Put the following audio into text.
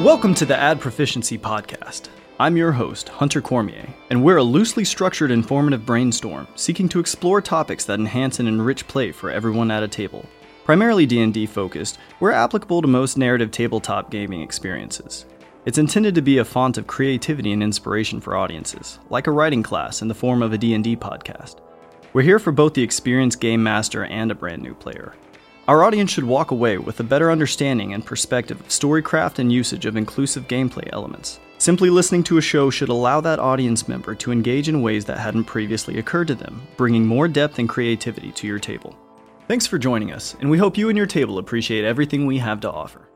Welcome to the Ad Proficiency Podcast. I'm your host, Hunter Cormier, and we're a loosely structured informative brainstorm seeking to explore topics that enhance and enrich play for everyone at a table. Primarily D&D focused, we're applicable to most narrative tabletop gaming experiences. It's intended to be a font of creativity and inspiration for audiences, like a writing class in the form of a D&D podcast. We're here for both the experienced game master and a brand new player. Our audience should walk away with a better understanding and perspective of storycraft and usage of inclusive gameplay elements. Simply listening to a show should allow that audience member to engage in ways that hadn't previously occurred to them, bringing more depth and creativity to your table. Thanks for joining us, and we hope you and your table appreciate everything we have to offer.